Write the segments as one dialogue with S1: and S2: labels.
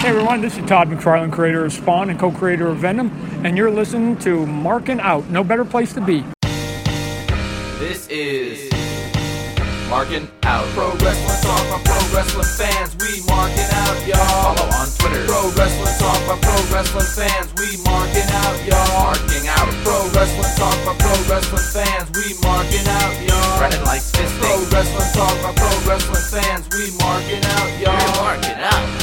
S1: Hey everyone, this is Todd McFarlane, creator of Spawn and co-creator of Venom, and you're listening to Marking Out. No better place to be.
S2: This is Marking Out. Pro Wrestling Talk by Pro Wrestling fans. We marking out, y'all. Follow on Twitter. Pro Wrestling Talk by Pro Wrestling fans. We marking out, y'all. Marking Out. Pro Wrestling Talk by Pro Wrestling fans. We marking out, y'all. Brennan likes fisting. Pro Wrestling Talk by Pro Wrestling fans. We marking out, y'all. We're marking out.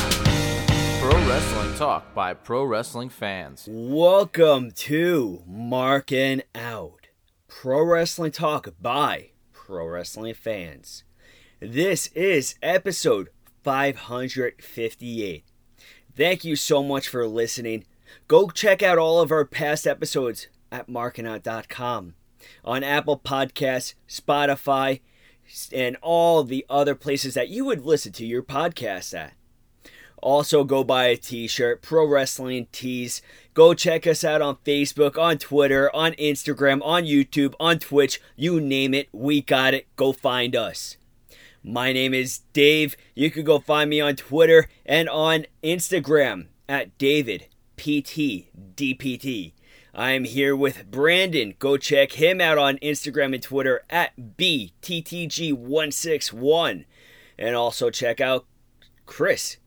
S2: Pro Wrestling Talk by Pro Wrestling fans.
S3: Welcome to Marking Out, Pro Wrestling Talk by Pro Wrestling fans. This is episode 558. Thank you so much for listening. Go check out all of our past episodes at markingout.com on Apple Podcasts, Spotify, and all the other places that you would listen to your podcast at. Also, go buy a t shirt, Pro Wrestling Tees. Go check us out on Facebook, on Twitter, on Instagram, on YouTube, on Twitch. You name it, we got it. Go find us. My name is Dave. You can go find me on Twitter and on Instagram at DavidPTDPT. I am here with Brandon. Go check him out on Instagram and Twitter at BTTG161. And also check out Chris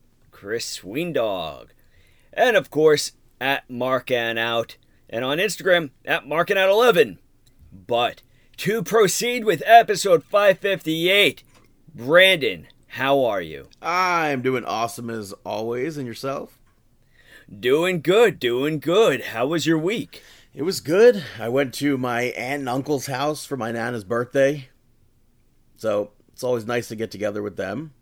S3: Chris Sweendog. And of course, at Markan Out. And on Instagram, at Markan Out 11. But to proceed with episode 558, Brandon, how are you?
S4: I'm doing awesome as always, and yourself?
S3: Doing good, doing good. How was your week?
S4: It was good. I went to my aunt and uncle's house for my nana's birthday. So it's always nice to get together with them.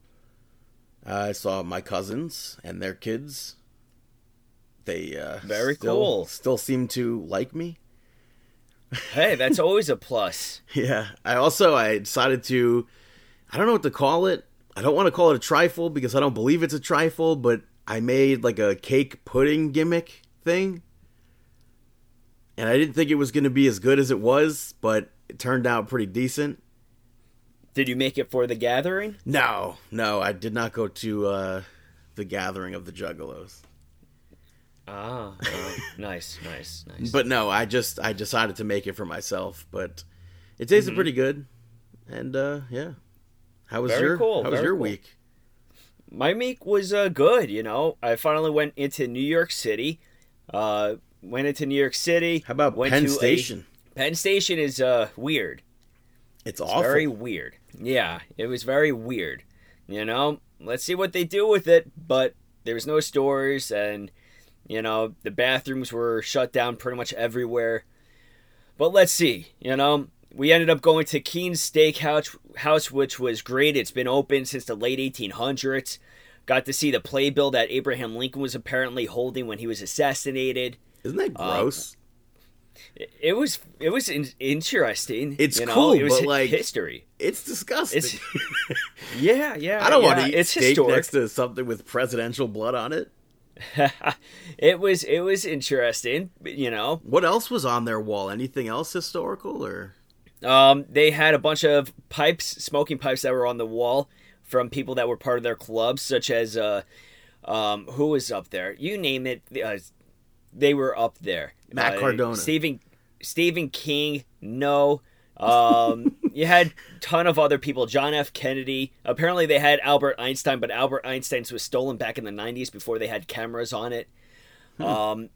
S4: I saw my cousins and their kids. They uh,
S3: Very
S4: still,
S3: cool.
S4: Still seem to like me.
S3: Hey, that's always a plus.
S4: Yeah. I also I decided to I don't know what to call it. I don't want to call it a trifle because I don't believe it's a trifle, but I made like a cake pudding gimmick thing. And I didn't think it was going to be as good as it was, but it turned out pretty decent.
S3: Did you make it for the gathering?
S4: No, no, I did not go to uh, the gathering of the Juggalos.
S3: Ah, ah, nice, nice, nice.
S4: But no, I just I decided to make it for myself. But it tasted pretty good, and uh, yeah. How was
S3: Very
S4: your
S3: cool,
S4: How was your
S3: cool.
S4: week?
S3: my week was uh, good. You know, I finally went into New York City. Uh, went into New York City.
S4: How about Penn
S3: to a-
S4: Station?
S3: Penn Station is uh weird.
S4: It's
S3: It's
S4: awful.
S3: Very weird. Yeah, it was very weird. You know, let's see what they do with it. But there was no stores, and you know the bathrooms were shut down pretty much everywhere. But let's see. You know, we ended up going to Keen's Steakhouse, house, which was great. It's been open since the late 1800s. Got to see the playbill that Abraham Lincoln was apparently holding when he was assassinated.
S4: Isn't that
S3: Uh,
S4: gross?
S3: It was it was in, interesting.
S4: It's
S3: you know?
S4: cool,
S3: It was
S4: but, like,
S3: history.
S4: it's disgusting.
S3: It's yeah, yeah.
S4: I don't
S3: yeah,
S4: want to eat
S3: It's
S4: steak
S3: historic.
S4: next to something with presidential blood on it.
S3: it was it was interesting. You know,
S4: What else was on their wall? Anything else historical or?
S3: um, they had a bunch of pipes, smoking pipes that were on the wall from people that were part of their clubs, such as uh, um, who was up there? You name it. Uh, they were up there.
S4: Matt
S3: Uh,
S4: Cardona.
S3: Stephen Stephen King. No. Um, you had ton of other people. John F. Kennedy. Apparently, they had Albert Einstein, but Albert Einstein's was stolen back in the '90s before they had cameras on it. Um,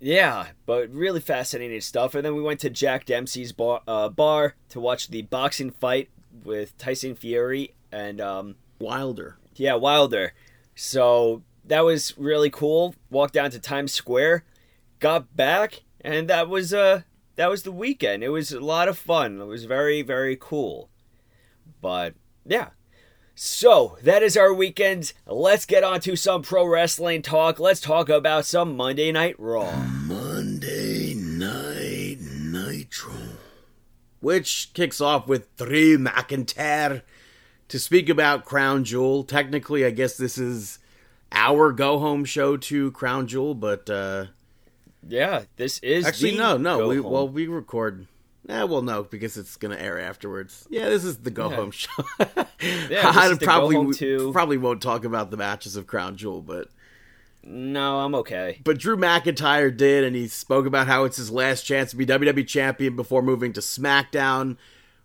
S3: yeah, but really fascinating stuff. And then we went to Jack Dempsey's bar, uh, bar to watch the boxing fight with Tyson Fury and um,
S4: Wilder.
S3: yeah, Wilder. So that was really cool. Walked down to Times Square, got back, and that was uh that was the weekend. It was a lot of fun. It was very very cool. But yeah. So that is our weekend. Let's get on to some pro wrestling talk. Let's talk about some Monday Night Raw.
S4: Monday Night Nitro. Which kicks off with Drew McIntyre to speak about Crown Jewel. Technically, I guess this is our go home show to Crown Jewel, but uh,
S3: Yeah, this is
S4: actually, no, no. We,
S3: home.
S4: well, we record. Nah, well, no, because it's gonna air afterwards. Yeah, this is the go
S3: Yeah.
S4: home show.
S3: this
S4: I
S3: is the go
S4: probably probably won't talk about the matches of Crown Jewel, but
S3: No, I'm okay.
S4: But Drew McIntyre did, and he spoke about how it's his last chance to be WWE champion before moving to SmackDown,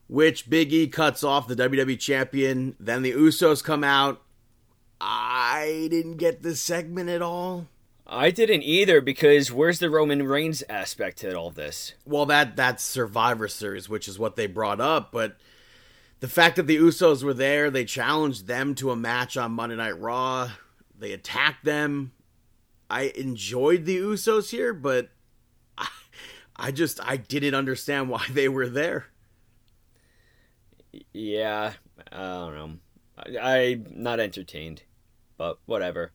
S4: which Big E cuts off the WWE champion. Then the Usos come out. I didn't get this segment at all.
S3: I didn't either because where's the Roman Reigns aspect to all this?
S4: Well, that that's Survivor Series, which is what they brought up, but the fact that the Usos were there, they challenged them to a match on Monday Night Raw. They attacked them. I enjoyed the Usos here, but I, I just I didn't understand why they were there.
S3: Yeah, I don't know. I, I'm not entertained, but whatever.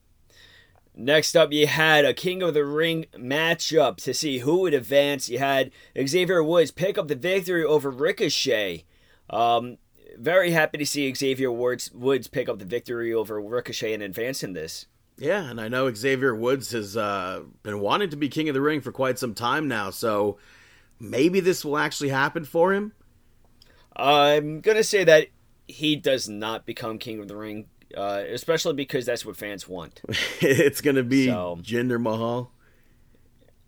S3: Next up, you had a King of the Ring matchup to see who would advance. You had Xavier Woods pick up the victory over Ricochet. Um, very happy to see Xavier Woods, Woods pick up the victory over Ricochet and advance in this.
S4: Yeah, and I know Xavier Woods has uh, been wanting to be King of the Ring for quite some time now, so maybe this will actually happen for him.
S3: I'm gonna say that he does not become King of the Ring, uh, especially because that's what fans want.
S4: it's gonna be
S3: So-
S4: Jinder Mahal.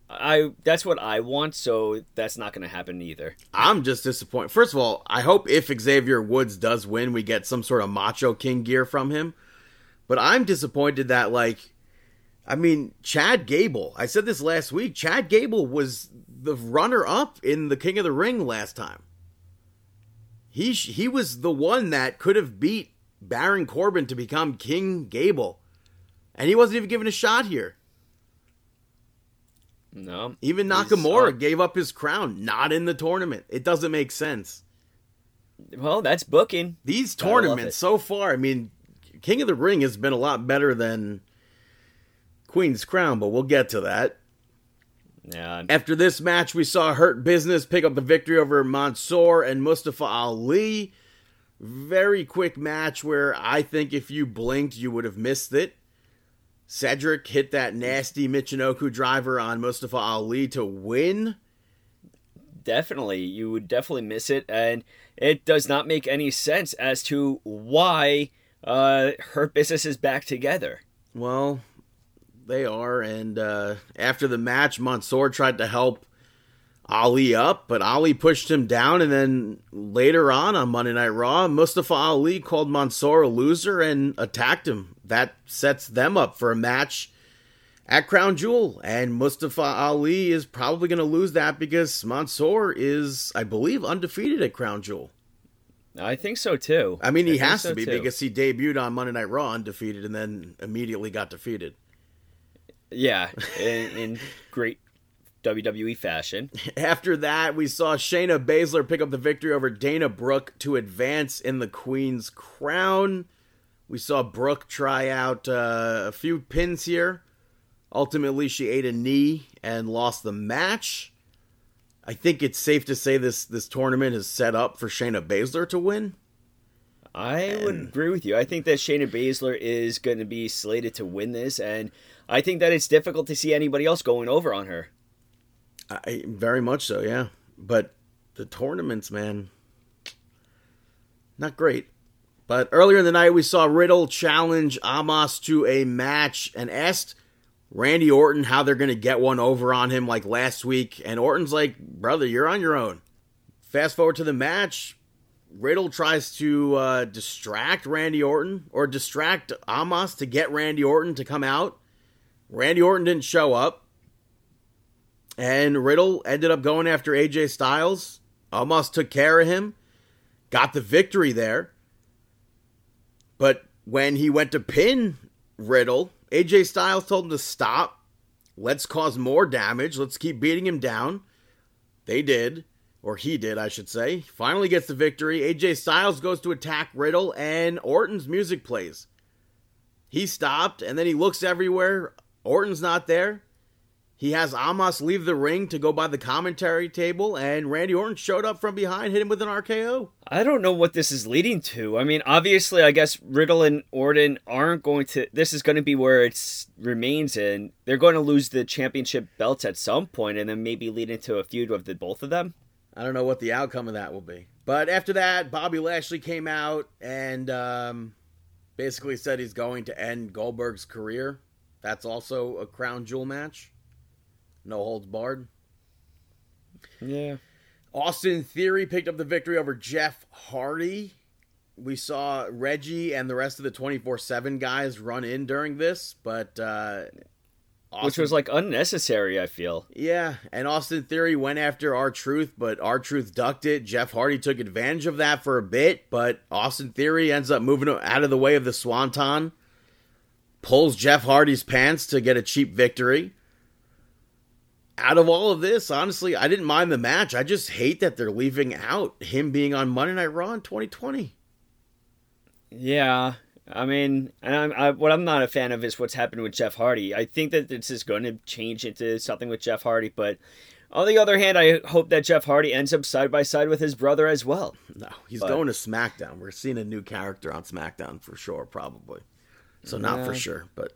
S3: I that's what I want, so that's not gonna happen either.
S4: I'm just disappointed. First of all, I hope if Xavier Woods does win, we get some sort of Macho King gear from him. But I'm disappointed that, like, I mean, Chad Gable, I said this last week, Chad Gable was the runner up in the King of the Ring last time. He, sh- he was the one that could have beat Baron Corbin to become King Gable. And he wasn't even given a shot here.
S3: No,
S4: Even Nakamura
S3: uh,
S4: gave up his crown, not in the tournament. It doesn't make sense.
S3: well, that's booking.
S4: These
S3: Gotta love it.
S4: tournaments so far, I mean, King of the Ring has been a lot better than Queen's Crown, but we'll get to that.
S3: Yeah,
S4: After this match, we saw Hurt Business pick up the victory over Mansoor and Mustafa Ali. Very quick match where I think if you blinked, you would have missed it. Cedric hit that nasty Michinoku driver on Mustafa Ali to win.
S3: definitely. You would definitely miss it, and it does not make any sense as to why uh, Hurt Business is back together.
S4: Well, they are. And uh, after the match, Mansoor tried to help Ali up, but Ali pushed him down. And then later on on Monday Night Raw, Mustafa Ali called Mansoor a loser and attacked him. That sets them up for a match at Crown Jewel. And Mustafa Ali is probably going to lose that because Mansoor is, I believe, undefeated at Crown Jewel.
S3: I think so too.
S4: I mean, he
S3: think
S4: has
S3: so,
S4: to be
S3: too.
S4: because he debuted on Monday Night Raw undefeated and then immediately got defeated.
S3: yeah, in, in great WWE fashion.
S4: After that, we saw Shayna Baszler pick up the victory over Dana Brooke to advance in the Queen's crown. We saw Brooke try out uh, a few pins here. Ultimately, she ate a knee and lost the match. I think it's safe to say this this tournament is set up for Shayna Baszler to win.
S3: I would agree with you. I think that Shayna Baszler is going to be slated to win this, and I think that it's difficult to see anybody else going over on her.
S4: I, very much so, yeah. But the tournaments, man, not great. But earlier in the night, we saw Riddle challenge Amos to a match and asked Randy Orton how they're going to get one over on him like last week. And Orton's like, brother, you're on your own. Fast forward to the match. Riddle tries to uh, distract Randy Orton or distract Amos to get Randy Orton to come out. Randy Orton didn't show up. And Riddle ended up going after AJ Styles. Almost took care of him. Got the victory there. But when he went to pin Riddle, AJ Styles told him to stop. Let's cause more damage. Let's keep beating him down. They did. Or he did, I should say. Finally gets the victory. AJ Styles goes to attack Riddle, and Orton's music plays. He stopped, and then he looks everywhere. Orton's not there. He has Amos leave the ring to go by the commentary table, and Randy Orton showed up from behind, hit him with an RKO.
S3: I don't know what this is leading to. I mean, obviously, I guess Riddle and Orton aren't going to. This is going to be where it remains in. They're going to lose the championship belts at some point, and then maybe lead into a feud with the both of them.
S4: I don't know what the outcome of that will be. But after that, Bobby Lashley came out and um, basically said he's going to end Goldberg's career. That's also a crown jewel match. No holds barred.
S3: Yeah.
S4: Austin Theory picked up the victory over Jeff Hardy. We saw Reggie and the rest of the 24 7 guys run in during this, but. Uh,
S3: Austin, Which was like unnecessary, I feel.
S4: Yeah, and Austin Theory went after R-Truth, but R-Truth ducked it. Jeff Hardy took advantage of that for a bit, but Austin Theory ends up moving out of the way of the Swanton, pulls Jeff Hardy's pants to get a cheap victory out of all of this, honestly, I didn't mind the match. I just hate that they're leaving out him being on Monday Night Raw in 2020.
S3: Yeah, I mean, I'm, I, what I'm not a fan of is what's happened with Jeff Hardy. I think that this is going to change into something with Jeff Hardy, but on the other hand, I hope that Jeff Hardy ends up side by side with his brother as well.
S4: No, he's but, going to SmackDown. We're seeing a new character on SmackDown for sure, probably. So not yeah. for sure, but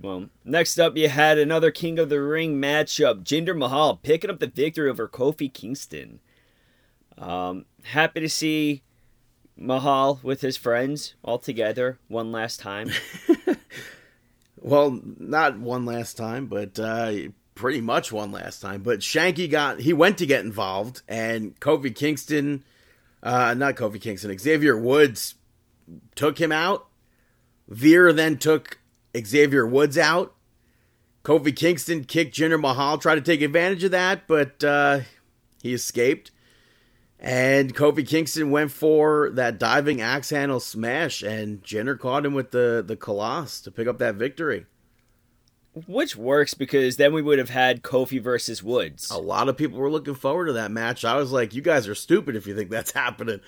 S3: well, next up, you had another King of the Ring matchup. Jinder Mahal picking up the victory over Kofi Kingston. Um, happy to see Mahal with his friends all together one last time.
S4: well, not one last time, but uh, pretty much one last time. But Shanky got he went to get involved, and Kofi Kingston, uh, not Kofi Kingston, Xavier Woods took him out. Veer then took Xavier Woods out. Kofi Kingston kicked Jinder Mahal, tried to take advantage of that, but uh, he escaped. And Kofi Kingston went for that diving axe handle smash, and Jinder caught him with the, the Khallas to pick up that victory.
S3: Which works because then we would have had Kofi versus Woods.
S4: A lot of people were looking forward to that match. I was like, you guys are stupid if you think that's happening.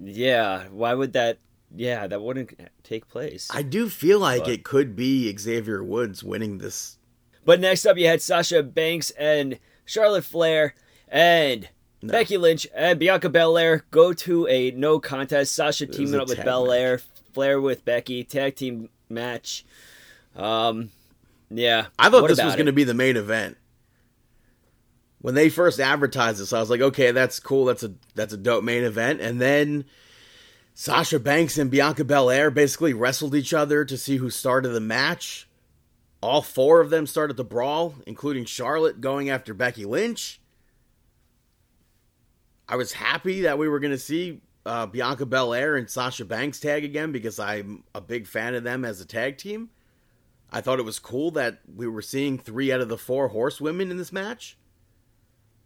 S3: Yeah, why would that yeah, that wouldn't take place.
S4: I do feel like but. it could be Xavier Woods winning this.
S3: But next up, you had Sasha Banks and Charlotte Flair and no. Becky Lynch and Bianca Belair go to a no contest. Sasha teaming up with Belair, Flair with Becky, tag team match. Um, yeah.
S4: I thought this was going to be the main event. When they first advertised this, I was like, okay, that's cool. That's a that's a dope main event. And then Sasha Banks and Bianca Belair basically wrestled each other to see who started the match. All four of them started the brawl, including Charlotte going after Becky Lynch. I was happy that we were going to see uh, Bianca Belair and Sasha Banks tag again because I'm a big fan of them as a tag team. I thought it was cool that we were seeing three out of the four horsewomen in this match.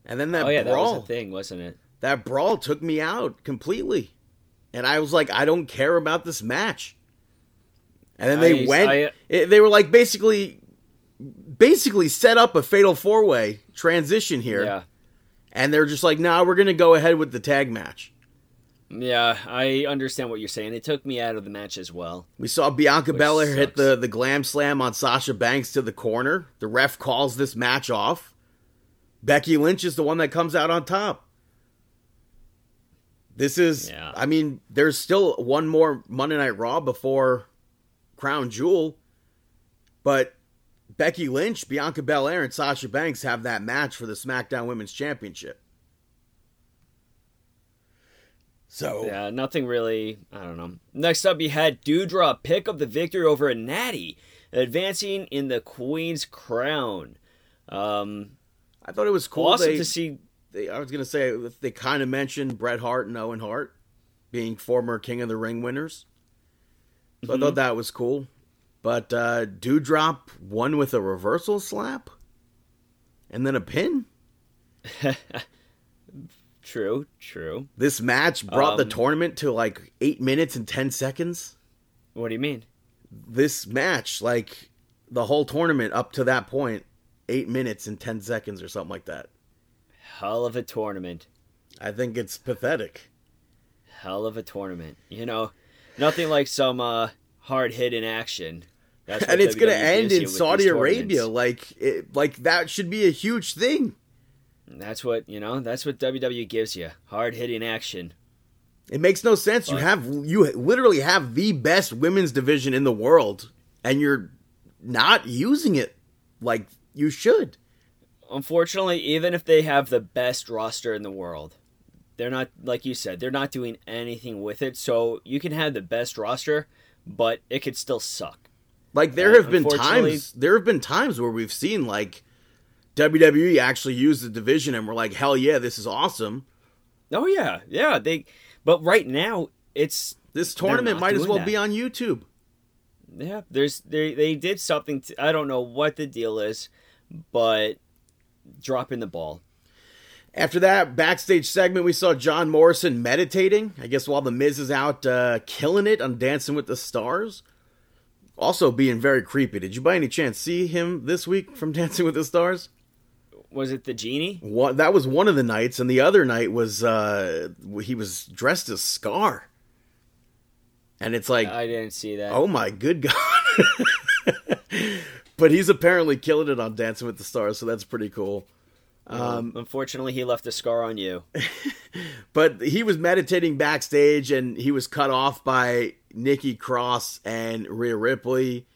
S4: And then that oh, yeah, brawl,
S3: that was a thing, wasn't it?
S4: That brawl took me out completely and I was like, I don't care about this match. And then they I, went. I, it, they were like basically, basically set up a fatal four way transition here.
S3: Yeah.
S4: And they're just like, nah, we're gonna go ahead with the tag match.
S3: Yeah, I understand what you're saying. It took me out of the match as well.
S4: We saw Bianca Belair hit the, the glam slam on Sasha Banks to the corner. The ref calls this match off. Becky Lynch is the one that comes out on top. This is, yeah. I mean, there's still one more Monday Night Raw before Crown Jewel, but Becky Lynch, Bianca Belair, and Sasha Banks have that match for the SmackDown Women's Championship. So
S3: yeah, nothing really. I don't know. Next up, you had Doudrop pick up the victory over a Natty, advancing in the Queen's Crown. Um,
S4: I thought it was cool
S3: awesome they, to see
S4: they, I was gonna say they kind of mentioned Bret Hart and Owen Hart being former King of the Ring winners. So mm-hmm. I thought that was cool. But uh, Doudrop won with a reversal slap and then a pin.
S3: true, true.
S4: This match brought um, the tournament to like eight minutes and ten seconds.
S3: What do you mean?
S4: This match, like the whole tournament up to that point, eight minutes and ten seconds or something like that
S3: hell of a tournament.
S4: I think it's pathetic.
S3: Hell of a tournament. You know, nothing like some uh, hard hit in action.
S4: and it's going to end in Saudi Arabia. Like, it, like that should be a huge thing.
S3: that's what you know. That's what WWE gives you: hard hitting action.
S4: It makes no sense. But, you have you literally have the best women's division in the world, and you're not using it like you should
S3: unfortunately, even if they have the best roster in the world, they're not like you said, they're not doing anything with it. So you can have the best roster, but it could still suck.
S4: Like there
S3: Uh,
S4: have been times there have been times where we've seen like WWE actually use the division and we're like, hell yeah, this is awesome.
S3: Oh yeah, yeah. They, but right now it's
S4: This tournament might as well
S3: that.
S4: be on YouTube.
S3: yeah. There's they they did something. To, I don't know what the deal is, but dropping the ball.
S4: After that backstage segment, we saw John Morrison meditating. I guess while the Miz is out uh, killing it on Dancing with the Stars. Also being very creepy. Did you by any chance see him this week from Dancing with the Stars?
S3: Was it the genie?
S4: One, that was one of the nights, and the other night was uh, he was dressed as Scar. And it's like,
S3: I didn't see that.
S4: oh my good god! but he's apparently killing it on Dancing with the Stars, so that's pretty cool.
S3: Um, Unfortunately, he left a scar on you.
S4: But he was meditating backstage and he was cut off by Nikki Cross and Rhea Ripley.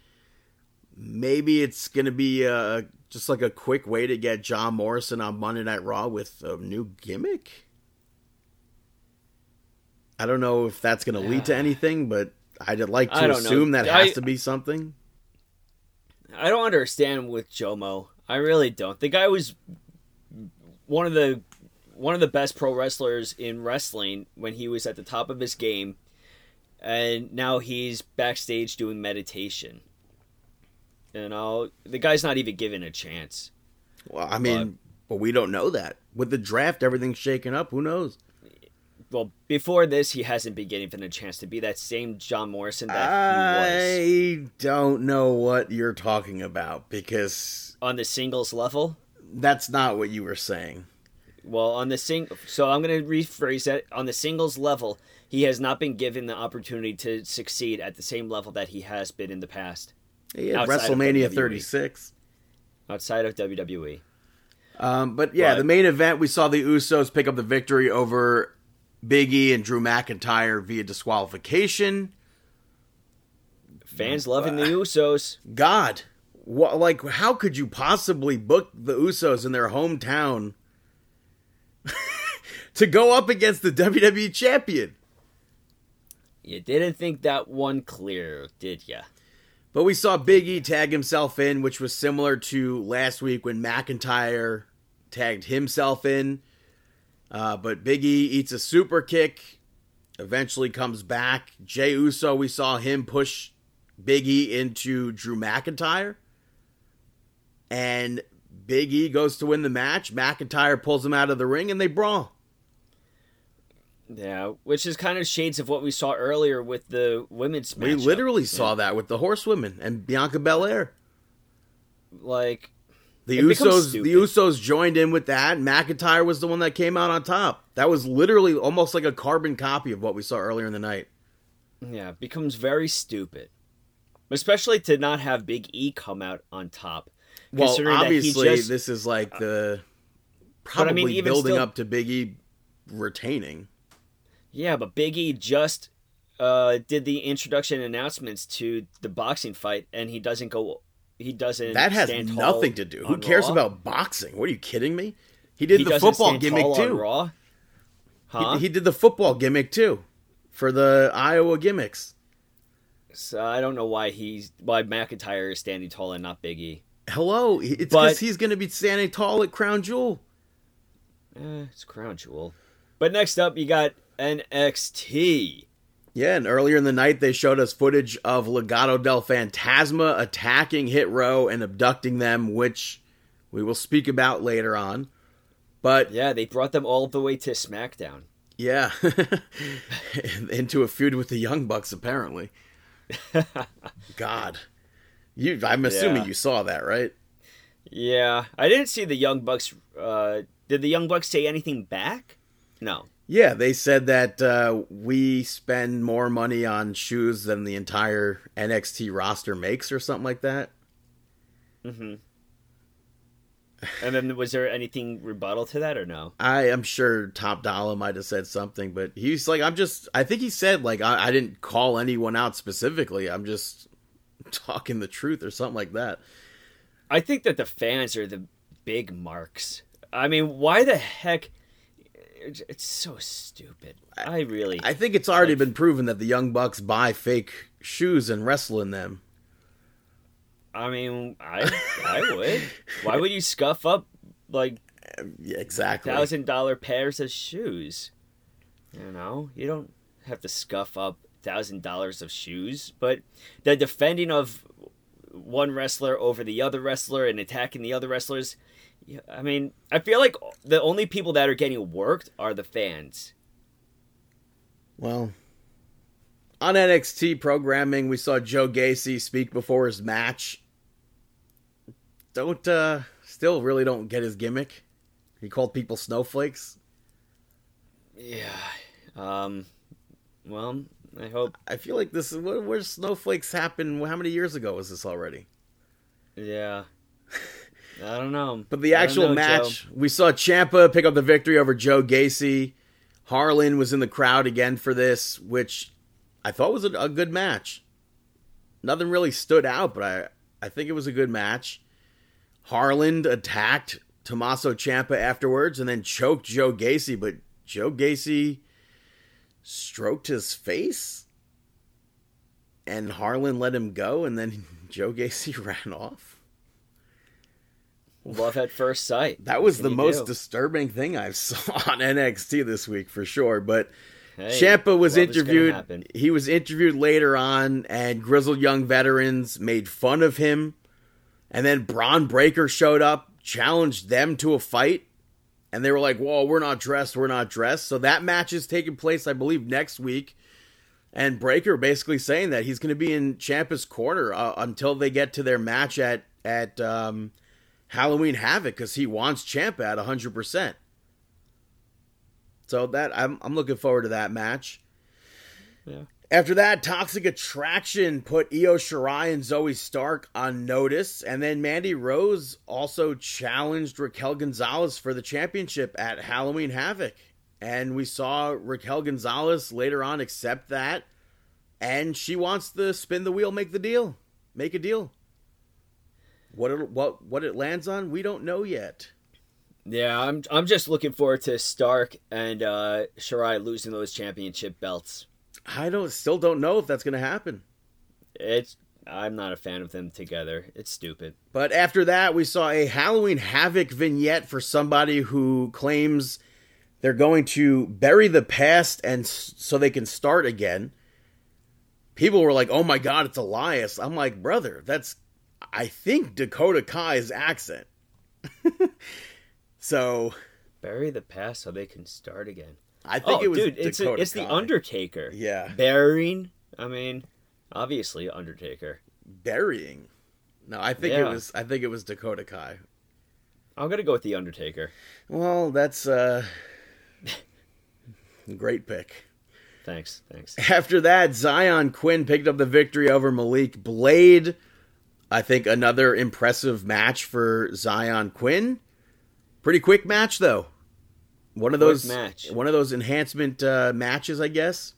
S4: Maybe it's going to be uh, just like a quick way to get John Morrison on Monday Night Raw with a new gimmick. I don't know if that's going to lead to anything, but I'd like to
S3: don't know.
S4: assume that has
S3: I-
S4: to be something.
S3: I don't understand with Jomo. I really don't. The guy was one of the one of the best pro wrestlers in wrestling when he was at the top of his game, and now he's backstage doing meditation. You know, the guy's not even given a chance.
S4: Well, I mean, but we don't know that. With the draft, everything's shaken up. Who knows?
S3: Well, before this, he hasn't been given a chance to be that same John Morrison that he was
S4: I don't know what you're talking about because
S3: on the singles level.
S4: that's not what you were saying.
S3: Well, on the sing, so I'm going to rephrase that. On the singles level, he has not been given the opportunity to succeed at the same level that he has been in the past
S4: He had
S3: Outside of
S4: WrestleMania 36.
S3: outside of. WWE.
S4: Um, but yeah,
S3: But-
S4: the main event, we saw the Usos pick up the victory over Big E and Drew McIntyre via disqualification.
S3: Fans loving the Usos.
S4: God, what, like, how could you possibly book the Usos in their hometown to go up against the WWE champion?
S3: You didn't think that one clear, did ya?
S4: But we saw Big E tag himself in, which was similar to last week when McIntyre tagged himself in. Uh, but Big E eats a super kick, eventually comes back. Jay Uso, we saw him push Big E into Drew McIntyre. And Big E goes to win the match. McIntyre pulls him out of the ring and they brawl.
S3: Yeah, which is kind of shades of what we saw earlier with the women's match.
S4: We literally saw that with the horsewomen and Bianca Belair.
S3: like
S4: The
S3: It
S4: Usos, the Usos joined in with that. McIntyre was the one that came out on top. That was literally almost like a carbon copy of what we saw earlier in the night.
S3: yeah, it becomes very stupid, especially to not have Big E come out on top.
S4: Well,
S3: considering that he
S4: obviously,
S3: just-
S4: this is like the probably
S3: I mean, even
S4: building
S3: still-
S4: up to Big E retaining.
S3: Yeah, but Big E just uh, did the introduction announcements to the boxing fight, and he doesn't go. He doesn't.
S4: That has nothing to do. Who cares
S3: Raw.
S4: about boxing? What are you kidding me? He did
S3: He
S4: the football gimmick too.
S3: Raw. Huh?
S4: He, he did the football gimmick too for the Iowa gimmicks.
S3: so I don't know why he's why McIntyre is standing tall and not Big E.
S4: Hello, it's because he's going to be standing tall at Crown Jewel.
S3: Eh, it's Crown Jewel. But next up, you got NXT.
S4: Yeah, and earlier in the night they showed us footage of Legado del Fantasma attacking Hit Row and abducting them, which we will speak about later on. But
S3: Yeah, they brought them all the way to SmackDown.
S4: yeah, into a feud with the Young Bucks apparently. God, you I'm assuming
S3: Yeah.
S4: you saw that, right?
S3: Yeah, I didn't see the Young Bucks. Uh, did the Young Bucks say anything back? No.
S4: Yeah, they said that uh, we spend more money on shoes than the entire NXT roster makes, or something like that.
S3: And then was there anything rebuttal to that or no?
S4: I am sure Top Dolla might have said something, but he's like, I'm just, I think he said, like, I, I didn't call anyone out specifically. I'm just talking the truth or something like that.
S3: I think that the fans are the big marks. I mean, why the heck? It's so stupid. I really.
S4: I think it's already been proven that the Young Bucks buy fake shoes and wrestle in them.
S3: I mean, I I would. Why would you scuff up like
S4: Yeah, exactly.
S3: thousand dollar pairs of shoes? You know, you don't have to scuff up thousand dollars of shoes, but the defending of one wrestler over the other wrestler and attacking the other wrestlers. Yeah, I mean, I feel like the only people that are getting worked are the fans.
S4: Well, on NXT programming, we saw Joe Gacy speak before his match. Don't, uh, still really don't get his gimmick. He called people snowflakes.
S3: Yeah. Um. Well, I hope.
S4: I feel like this is where, where snowflakes happen. How many years ago was this already?
S3: Yeah. I don't know.
S4: But the actual
S3: know,
S4: match,
S3: Joe.
S4: we saw Ciampa pick up the victory over Joe Gacy. Harland was in the crowd again for this, which I thought was a, a good match. Nothing really stood out, but I, I think it was a good match. Harland attacked Tommaso Ciampa afterwards and then choked Joe Gacy, but Joe Gacy stroked his face and Harland let him go, and then Joe Gacy ran off.
S3: Love at first sight.
S4: That was the most
S3: do?
S4: disturbing thing I've saw on NXT this week for sure. But
S3: Hey,
S4: Ciampa was
S3: love is gonna
S4: interviewed. He was interviewed later on, and grizzled young veterans made fun of him. And then Bron Breakker showed up, challenged them to a fight, and they were like, "Whoa, we're not dressed. We're not dressed." So that match is taking place, I believe, next week. And Breakker basically saying that he's going to be in Ciampa's corner uh, until they get to their match at at um, Halloween Havoc because he wants Ciampa at hundred percent. So that I'm I'm looking forward to that match.
S3: Yeah.
S4: After that, Toxic Attraction put Io Shirai and Zoey Stark on notice, and then Mandy Rose also challenged Raquel Gonzalez for the championship at Halloween Havoc. And we saw Raquel Gonzalez later on accept that, and she wants to spin the wheel, make the deal, make a deal. What it, what what it lands on, we don't know yet.
S3: Yeah, I'm I'm just looking forward to Stark and uh Shirai losing those championship belts.
S4: I don't still don't know if that's going to happen.
S3: It's I'm not a fan of them together. It's stupid.
S4: But after that, we saw a Halloween Havoc vignette for somebody who claims they're going to bury the past and so they can start again. People were like, "Oh my god, it's Elias." I'm like, "Brother, that's I think Dakota Kai's accent." so,
S3: Bury the past so they can start again.
S4: I think
S3: oh,
S4: it was
S3: dude, it's a,
S4: Dakota
S3: it's the Undertaker.
S4: Yeah.
S3: Burying. I mean, obviously Undertaker.
S4: burying. No, I think it was I think it was Dakota Kai.
S3: I'm gonna go with the Undertaker.
S4: Well, that's uh great pick.
S3: Thanks, thanks.
S4: After that, Xyon Quinn picked up the victory over Malik Blade. I think another impressive match for Xyon Quinn. Pretty quick match though. One of
S3: Quick
S4: those
S3: match.
S4: one of those enhancement uh, matches, I guess,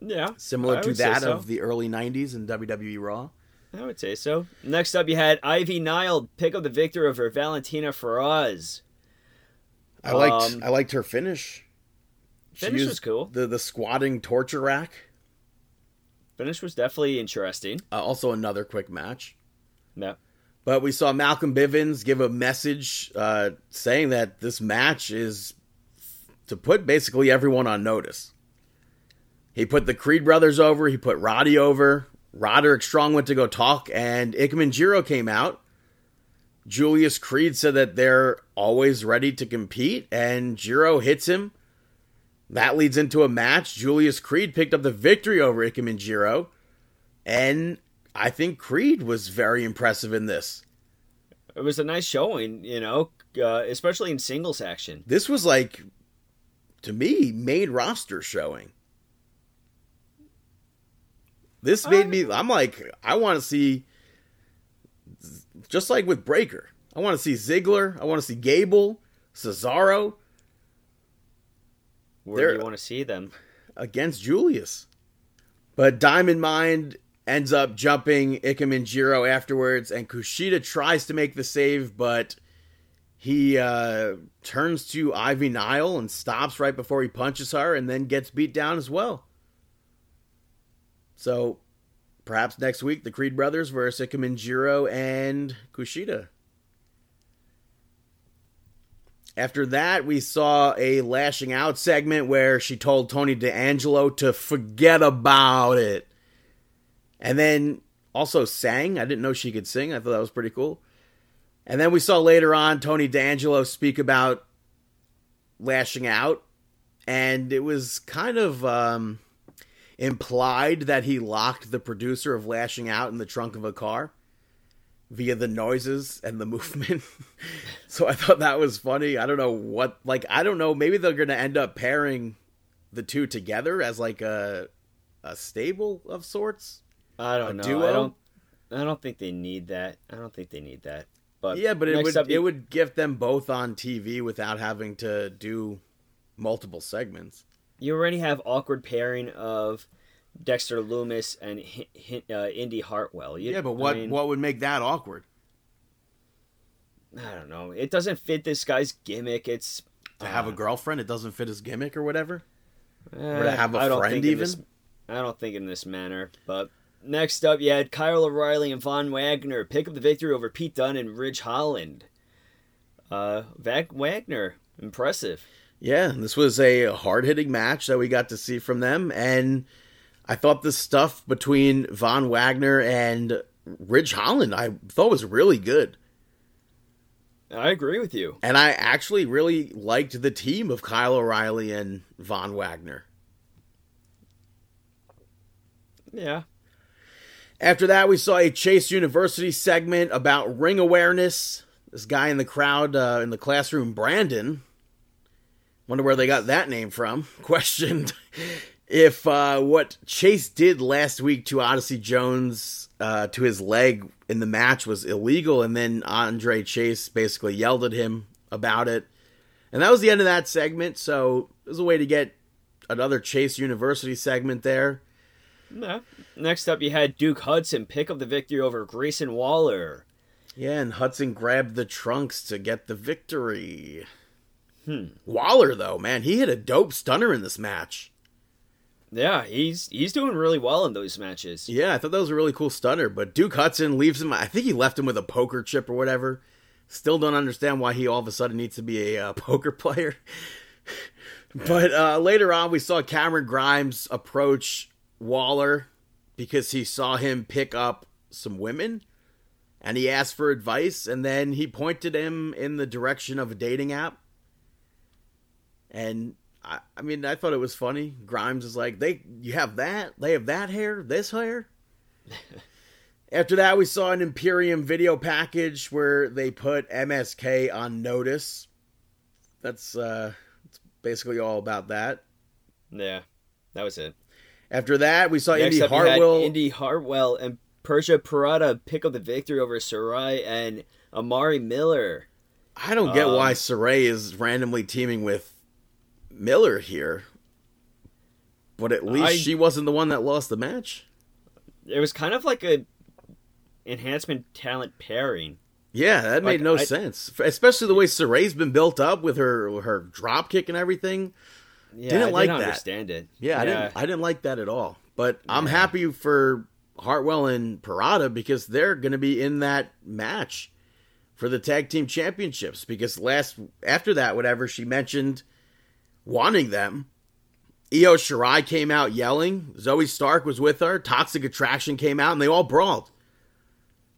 S3: Yeah,
S4: similar to that
S3: so.
S4: of the early '90s in WWE Raw.
S3: I would say so. Next up, you had Ivy Nile pick up the victory over Valentina Feroz.
S4: I liked
S3: Um,
S4: I liked her finish.
S3: Finish was cool.
S4: The the squatting torture rack.
S3: Finish was definitely interesting.
S4: Uh, also another quick match.
S3: Yeah.
S4: But we saw Malcolm Bivens give a message uh, saying that this match is to put basically everyone on notice. He put the Creed brothers over. He put Roddy over. Roderick Strong went to go talk, and Ikemen Jiro came out. Julius Creed said that they're always ready to compete, and Jiro hits him. That leads into a match. Julius Creed picked up the victory over Ikemen Jiro, and I think Creed was very impressive in this.
S3: It was a nice showing, you know, uh, especially in singles action.
S4: This was like, to me, main roster showing. This made me. I'm like, I want to see, just like with Breakker, I want to see Ziggler. I want to see Gable, Cesaro
S3: Where do you want to see them?
S4: against Julius. But Diamond Mind ends up jumping Ikemen Jiro afterwards, and Kushida tries to make the save, but he uh, turns to Ivy Nile and stops right before he punches her, and then gets beat down as well. So, perhaps next week the Creed brothers versus Ikemen Jiro and Kushida. After that, we saw a lashing out segment where she told Tony D'Angelo to forget about it. And then also sang. I didn't know she could sing. I thought that was pretty cool. And then we saw later on Tony D'Angelo speak about lashing out. And it was kind of um, implied that he locked the producer of Lashing Out in the trunk of a car via the noises and the movement. so I thought that was funny. I don't know what like I don't know, maybe they're going to end up pairing the two together as like a a stable of sorts.
S3: I don't know.
S4: duo?
S3: I don't. I don't think they need that. I don't think they need that. But
S4: Yeah, but it would
S3: up,
S4: it would get them both on TV without having to do multiple segments.
S3: You already have awkward pairing of Dexter Lumis and Hi- Hi- uh, Indy Hartwell. You-
S4: Yeah, but
S3: I
S4: what
S3: mean,
S4: what would make that awkward?
S3: I don't know. It doesn't fit this guy's gimmick. It's
S4: To have
S3: uh,
S4: a girlfriend, it doesn't fit his gimmick or whatever.
S3: Eh,
S4: to have a
S3: I
S4: friend even?
S3: this- I don't think in this manner. But next up, you had Kyle O'Reilly and Von Wagner pick up the victory over Pete Dunne and Ridge Holland. Uh, Vag- Wagner, impressive.
S4: Yeah, this was a hard hitting match that we got to see from them, and I thought the stuff between Von Wagner and Ridge Holland I thought was really good.
S3: I agree with you.
S4: And I actually really liked the team of Kyle O'Reilly and Von Wagner.
S3: Yeah.
S4: After that, we saw a Chase University segment about ring awareness. This guy in the crowd, uh, in the classroom, Brandon, wonder where they got that name from, questioned if uh, what Chase did last week to Odyssey Jones uh, to his leg in the match was illegal. And then Andre Chase basically yelled at him about it. And that was the end of that segment. So it was a way to get another Chase University segment there.
S3: Yeah. Next up, you had Duke Hudson pick up the victory over Grayson Waller.
S4: Yeah, and Hudson grabbed the trunks to get the victory. Hmm. Waller, though, man, he hit a dope stunner in this match.
S3: Yeah, he's he's doing really well in those matches.
S4: Yeah, I thought that was a really cool stunner. But Duke Hudson leaves him. I think he left him with a poker chip or whatever. Still don't understand why he all of a sudden needs to be a uh, poker player. but uh, later on, we saw Cameron Grimes approach Waller because he saw him pick up some women and he asked for advice and then he pointed him in the direction of a dating app. And I, I mean i thought it was funny. Grimes is like they you have that? They have that hair? This hair? After that we saw an imperium video package where they put msk on notice. That's uh it's basically all about that.
S3: Yeah, that was it.
S4: After that we saw
S3: Next
S4: indy hartwell
S3: Indy Hartwell and Persia Pirotta pick up the victory over Sarray and Amari Miller.
S4: I don't get
S3: Um,
S4: why Sarray is randomly teaming with Miller here. But at least
S3: I-
S4: she wasn't the one that lost the match.
S3: It was kind of like a enhancement talent pairing.
S4: Yeah, that made
S3: Like,
S4: no
S3: I-
S4: sense. Especially the way Sarray's been built up with her her drop kick and everything.
S3: Yeah,
S4: Didn't
S3: I
S4: like
S3: didn't
S4: that.
S3: understand it.
S4: Yeah, I didn't I didn't like that at all. But I'm happy for Hartwell and Pirotta because they're going to be in that match for the tag team championships because last after that whatever she mentioned wanting them Io Shirai came out yelling. Zoey Stark was with her. Toxic Attraction came out, and they all brawled.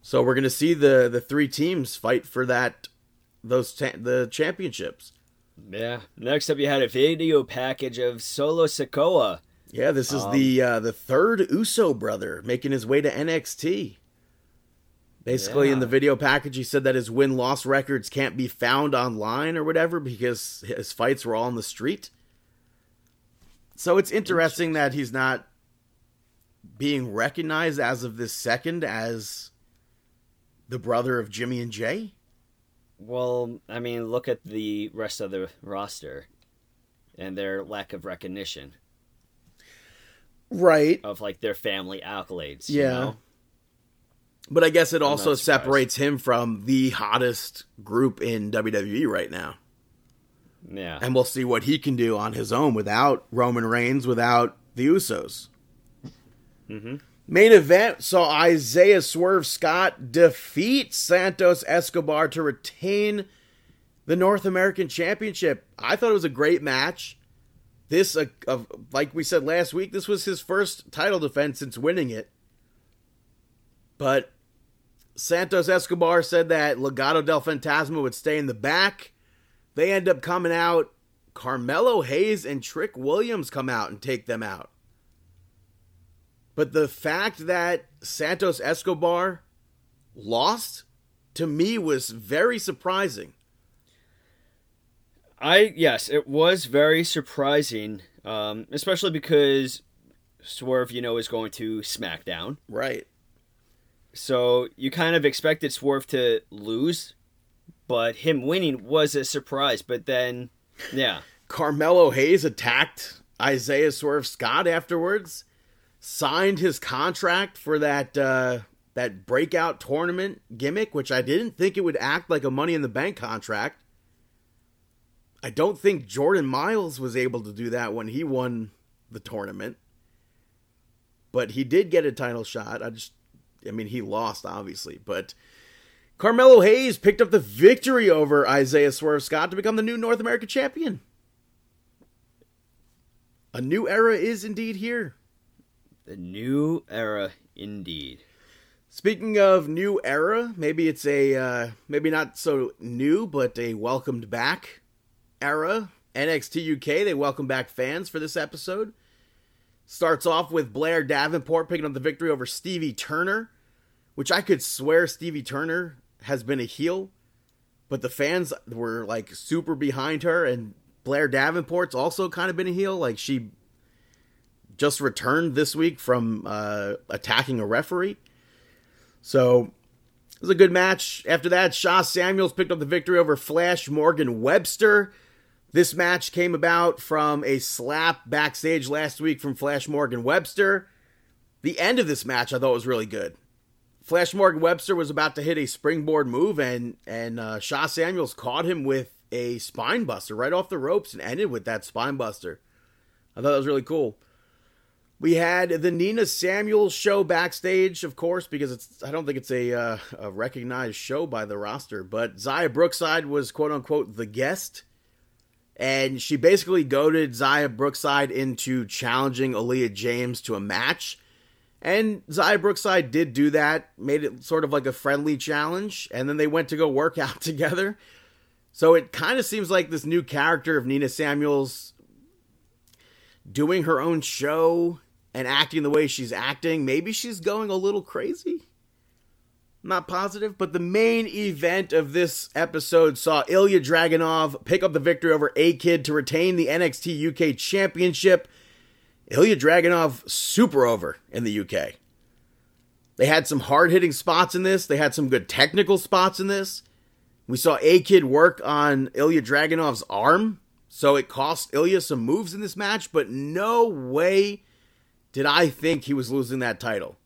S4: So we're going to see the the three teams fight for that those ta- the championships.
S3: Yeah. Next up, you had a video package of Solo Sikoa.
S4: Yeah, this is the uh, the third Uso brother making his way to NXT. Basically, in the video package, he said that his win loss records can't be found online or whatever because his fights were all on the street. So it's interesting that he's not being recognized as of this second as the brother of Jimmy and Jay.
S3: Well, I mean, look at the rest of the roster and their lack of recognition
S4: Right.
S3: of like their family accolades.
S4: Yeah.
S3: You know?
S4: But I guess it also
S3: not surprised.
S4: separates him from the hottest group in WWE right now.
S3: Yeah.
S4: and we'll see what he can do on his own without Roman Reigns, without the Usos.
S3: Mm-hmm.
S4: Main event saw Isaiah Swerve Scott defeat Santos Escobar to retain the North American Championship. I thought it was a great match. This, uh, uh, like we said last week, this was his first title defense since winning it. But Santos Escobar said that Legado del Fantasma would stay in the back. They end up coming out. Carmelo Hayes and Trick Williams come out and take them out. But the fact that Santos Escobar lost to me was very surprising.
S3: I yes, it was very surprising, um, especially because Swerve, you know, is going to SmackDown.
S4: Right.
S3: So you kind of expected Swerve to lose, but him winning was a surprise. But then, yeah.
S4: Carmelo Hayes attacked Isaiah Swerve Scott afterwards, signed his contract for that uh, that breakout tournament gimmick, which I didn't think it would act like a Money in the Bank contract. I don't think Jordan Myles was able to do that when he won the tournament. But he did get a title shot. I just I mean he lost obviously, but Carmelo Hayes picked up the victory over Isaiah Swerve Scott to become the new North American champion. A new era is indeed here.
S3: The new era indeed.
S4: Speaking of new era, maybe it's a uh, maybe not so new, but a welcomed back era. NXT UK, they welcome back fans for this episode. Starts off with Blair Davenport picking up the victory over Stevie Turner, which I could swear Stevie Turner has been a heel, but the fans were like super behind her, and Blair Davenport's also kind of been a heel. Like she just returned this week from uh, attacking a referee. So it was a good match. After that, Sha Samuels picked up the victory over Flash Morgan Webster. This match came about from a slap backstage last week from Flash Morgan Webster. The end of this match I thought was really good. Flash Morgan Webster was about to hit a springboard move, and and uh, Sha Samuels caught him with a spine buster right off the ropes and ended with that spine buster. I thought that was really cool. We had the Nina Samuels show backstage, of course, because it's I don't think it's a, uh, a recognized show by the roster, but Xia Brookside was quote unquote the guest and she basically goaded Xia Brookside into challenging Aaliyah James to a match. And Xia Brookside did do that, made it sort of like a friendly challenge, and then they went to go work out together. So it kind of seems like this new character of Nina Samuels doing her own show and acting the way she's acting. Maybe she's going a little crazy not positive, but the main event of this episode saw Ilya Dragunov pick up the victory over A Kid to retain the NXT UK Championship. Ilya Dragunov super over in the UK. They had some hard hitting spots in this, they had some good technical spots in this. We saw A Kid work on Ilya Dragunov's arm, so it cost Ilya some moves in this match, but no way did I think he was losing that title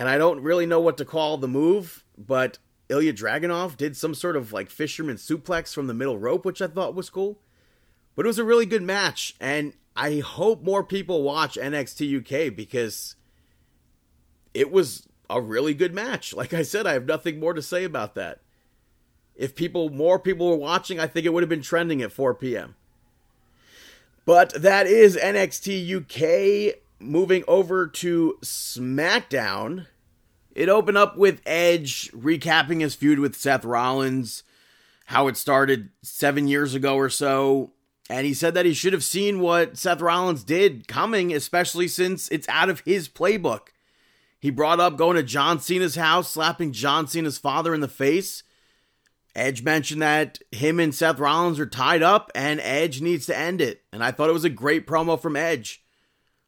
S4: and I don't really know what to call the move, but Ilya Dragunov did some sort of like fisherman suplex from the middle rope, which I thought was cool. But it was a really good match, and I hope more people watch NXT UK because it was a really good match. Like I said, I have nothing more to say about that. If people more people were watching, I think it would have been trending at 4 p.m. But that is NXT UK moving over to SmackDown, it opened up with Edge recapping his feud with Seth Rollins, how it started seven years ago or so. And he said that he should have seen what Seth Rollins did coming, especially since it's out of his playbook. He brought up going to John Cena's house, slapping John Cena's father in the face. Edge mentioned that him and Seth Rollins are tied up and Edge needs to end it. And I thought it was a great promo from Edge.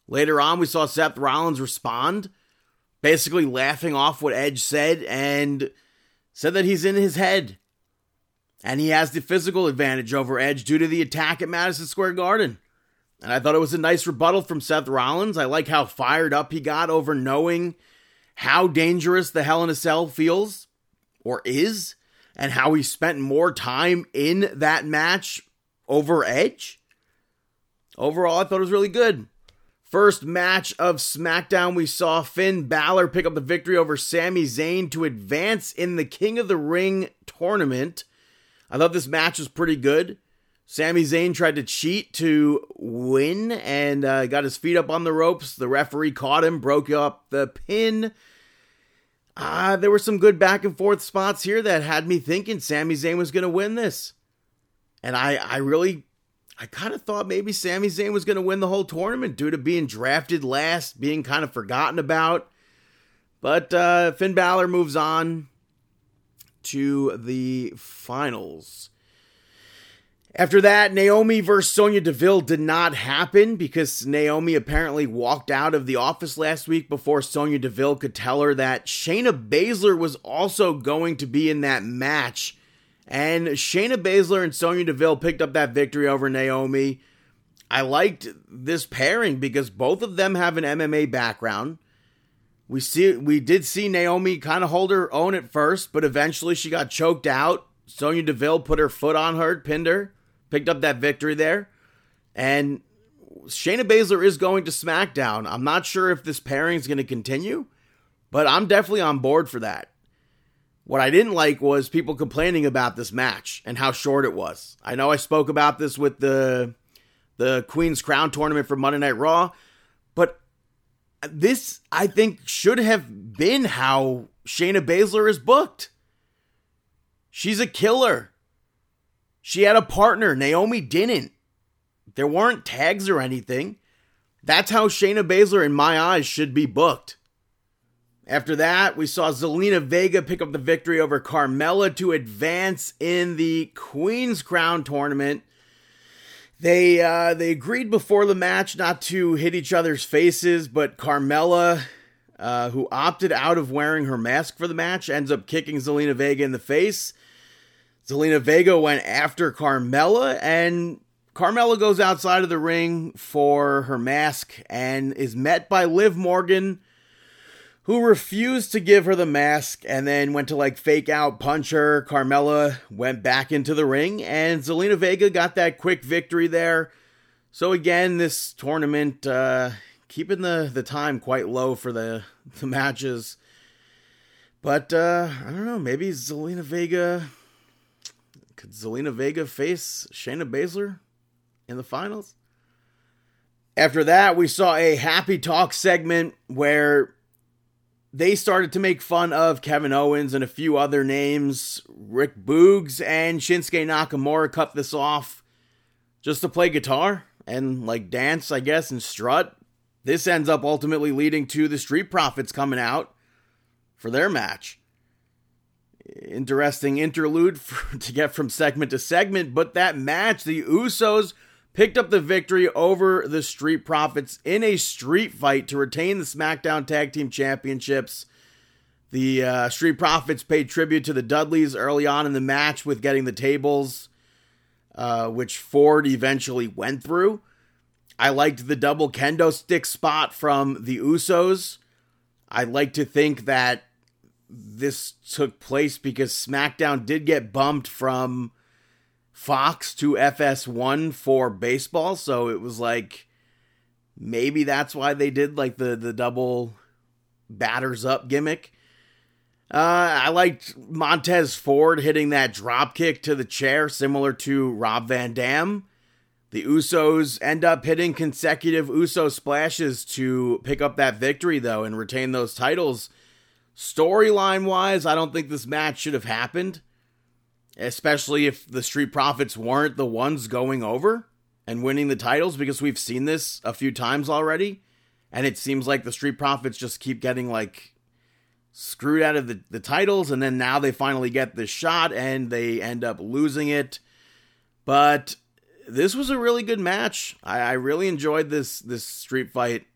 S4: Later on, we saw Seth Rollins respond, basically laughing off what Edge said and said that he's in his head. And he has the physical advantage over Edge due to the attack at Madison Square Garden. And I thought it was a nice rebuttal from Seth Rollins. I like how fired up he got over knowing how dangerous the Hell in a Cell feels or is, and how he spent more time in that match over Edge. Overall, I thought it was really good. First match of SmackDown, we saw Finn Balor pick up the victory over Sami Zayn to advance in the King of the Ring tournament. I thought this match was pretty good. Sami Zayn tried to cheat to win and uh, got his feet up on the ropes. The referee caught him, broke up the pin. Uh, there were some good back and forth spots here that had me thinking Sami Zayn was going to win this. And I, I really I kind of thought maybe Sami Zayn was going to win the whole tournament due to being drafted last, being kind of forgotten about. But uh, Finn Balor moves on to the finals. After that, Naomi versus Sonya Deville did not happen because Naomi apparently walked out of the office last week before Sonya Deville could tell her that Shayna Baszler was also going to be in that match and Shayna Baszler and Sonya Deville picked up that victory over Naomi. I liked this pairing because both of them have an MMA background. We see we did see Naomi kind of hold her own at first, but eventually she got choked out. Sonya Deville put her foot on her, pinned her, picked up that victory there. And Shayna Baszler is going to SmackDown. I'm not sure if this pairing is going to continue, but I'm definitely on board for that. What I didn't like was people complaining about this match and how short it was. I know I spoke about this with the the Queen's Crown tournament for Monday Night Raw, but this I think should have been how Shayna Baszler is booked. She's a killer. She had a partner. Naomi didn't. There weren't tags or anything. That's how Shayna Baszler, in my eyes, should be booked. After that, we saw Zelina Vega pick up the victory over Carmella to advance in the Queen's Crown tournament. They uh, they agreed before the match not to hit each other's faces, but Carmella, uh, who opted out of wearing her mask for the match, ends up kicking Zelina Vega in the face. Zelina Vega went after Carmella, and Carmella goes outside of the ring for her mask and is met by Liv Morgan who refused to give her the mask and then went to like fake out punch her. Carmella went back into the ring and Zelina Vega got that quick victory there. So again, this tournament uh, keeping the the time quite low for the the matches. But uh, I don't know, maybe Zelina Vega could Zelina Vega face Shayna Baszler in the finals? After that, we saw a happy talk segment where they started to make fun of Kevin Owens and a few other names. Rick Boogs and Shinsuke Nakamura cut this off just to play guitar and like dance, I guess, and strut. This ends up ultimately leading to the Street Profits coming out for their match. Interesting interlude for, to get from segment to segment, but that match, the Usos picked up the victory over the Street Profits in a street fight to retain the SmackDown Tag Team Championships. The uh, Street Profits paid tribute to the Dudleys early on in the match with getting the tables, uh, which Ford eventually went through. I liked the double kendo stick spot from the Usos. I like to think that this took place because SmackDown did get bumped from Fox to FS1 for baseball, so it was like maybe that's why they did like the the double batters up gimmick. Uh, I liked Montez Ford hitting that drop kick to the chair, similar to Rob Van Dam. The Usos end up hitting consecutive Uso splashes to pick up that victory, though, and retain those titles. Storyline wise, I don't think this match should have happened especially if the Street Profits weren't the ones going over and winning the titles because we've seen this a few times already. And it seems like the Street Profits just keep getting like screwed out of the, the titles. And then now they finally get this shot and they end up losing it. But this was a really good match. I, I really enjoyed this this street fight.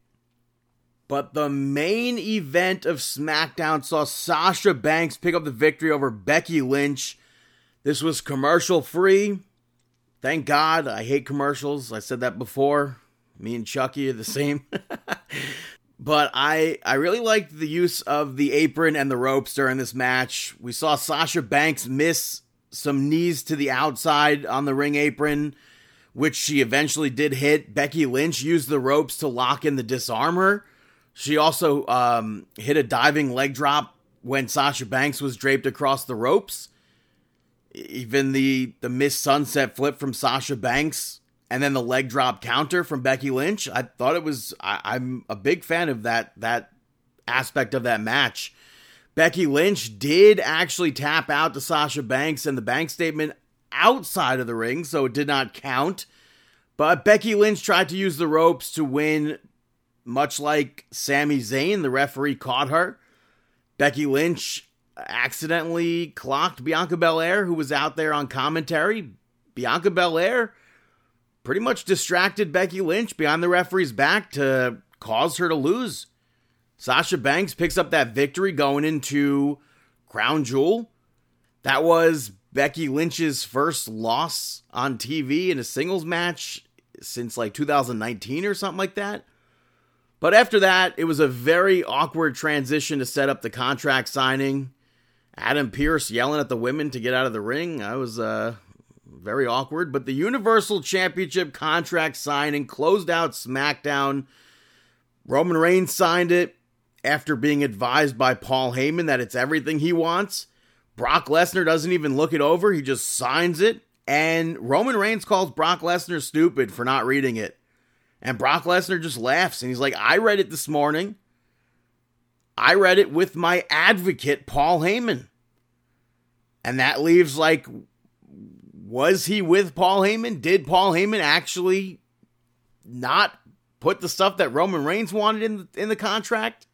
S4: But the main event of SmackDown saw Sasha Banks pick up the victory over Becky Lynch this was commercial free. Thank God. I hate commercials. I said that before. Me and Chucky are the same. but I I really liked the use of the apron and the ropes during this match. We saw Sasha Banks miss some knees to the outside on the ring apron which she eventually did hit. Becky Lynch used the ropes to lock in the disarm her. She also um, hit a diving leg drop when Sasha Banks was draped across the ropes. Even the the missed sunset flip from Sasha Banks and then the leg drop counter from Becky Lynch. I thought it was. I, am a big fan of that that aspect of that match. Becky Lynch did actually tap out to Sasha Banks and the bank statement outside of the ring, so it did not count. But Becky Lynch tried to use the ropes to win, much like Sami Zayn. The referee caught her. Becky Lynch accidentally clocked Bianca Belair, who was out there on commentary. Bianca Belair pretty much distracted Becky Lynch behind the referee's back to cause her to lose. Sasha Banks picks up that victory going into Crown Jewel. That was Becky Lynch's first loss on TV in a singles match since like 2019 or something like that. But after that, it was a very awkward transition to set up the contract signing. Adam Pearce yelling at the women to get out of the ring. I was uh, very awkward. But the Universal Championship contract signing closed out SmackDown. Roman Reigns signed it after being advised by Paul Heyman that it's everything he wants. Brock Lesnar doesn't even look it over, he just signs it. And Roman Reigns calls Brock Lesnar stupid for not reading it. And Brock Lesnar just laughs and he's like, I read it this morning. I read it with my advocate, Paul Heyman. And that leaves like, was he with Paul Heyman? Did Paul Heyman actually not put the stuff that Roman Reigns wanted in the, in the contract?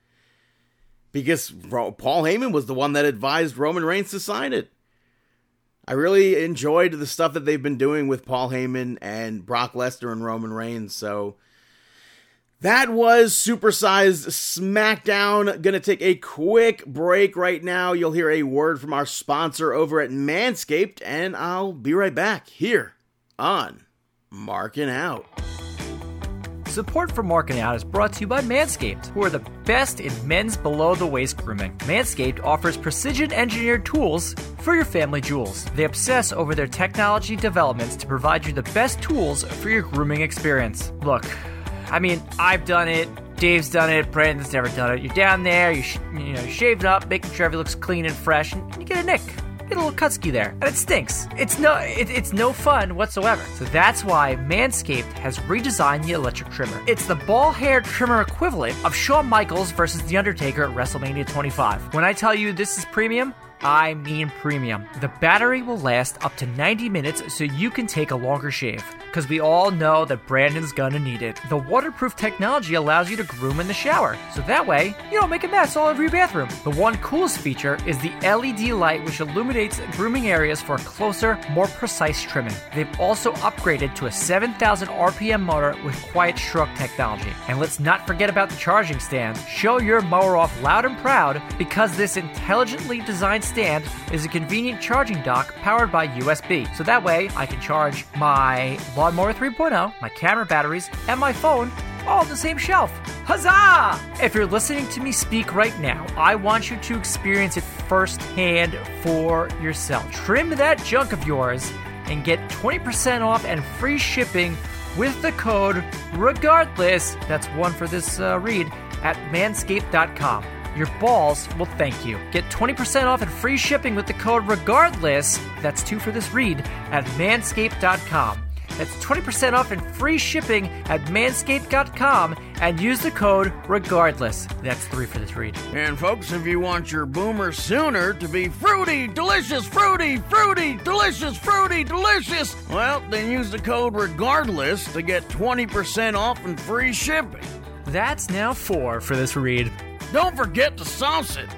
S4: Because Paul Heyman was the one that advised Roman Reigns to sign it. I really enjoyed the stuff that they've been doing with Paul Heyman and Brock Lesnar and Roman Reigns. So that was Supersized SmackDown. Gonna take a quick break right now. You'll hear a word from our sponsor over at Manscaped, and I'll be right back here on Marking Out.
S5: Support for Marking Out is brought to you by Manscaped, who are the best in men's below the waist grooming. Manscaped offers precision engineered tools for your family jewels. They obsess over their technology developments to provide you the best tools for your grooming experience. Look, I mean, I've done it. Dave's done it. Brandon's never done it. You're down there, you, sh- you know, shaving up, making sure everything looks clean and fresh, and you get a nick get a little cutsky there, and it stinks. It's no, it, it's no fun whatsoever. So that's why Manscaped has redesigned the electric trimmer. It's the ball hair trimmer equivalent of Shawn Michaels versus The Undertaker at WrestleMania 25. When I tell you this is premium, I mean premium. The battery will last up to 90 minutes so you can take a longer shave because we all know that Brandon's gonna need it. The waterproof technology allows you to groom in the shower, so that way you don't make a mess all over your bathroom. The one coolest feature is the LED light, which illuminates grooming areas for closer, more precise trimming. They've also upgraded to a 7,000 RPM motor with quiet stroke technology. And let's not forget about the charging stand. Show your mower off loud and proud because this intelligently designed stand is a convenient charging dock powered by USB. So that way I can charge my Lawnmower 3.0, my camera batteries, and my phone all on the same shelf. Huzzah! If you're listening to me speak right now, I want you to experience it firsthand for yourself. Trim that junk of yours and get 20% off and free shipping with the code regardless. That's one for this uh, read at manscaped.com. Your balls will thank you. Get 20% off and free shipping with the code regardless. That's two for this read at manscaped.com. That's 20% off and free shipping at manscaped.com and use the code regardless. That's three for this read.
S4: And folks, if you want your boomer sooner to be fruity, delicious, fruity, fruity, delicious, fruity, delicious, well, then use the code regardless to get 20% off and free shipping.
S5: That's now four for this read.
S4: Don't forget to sauce it.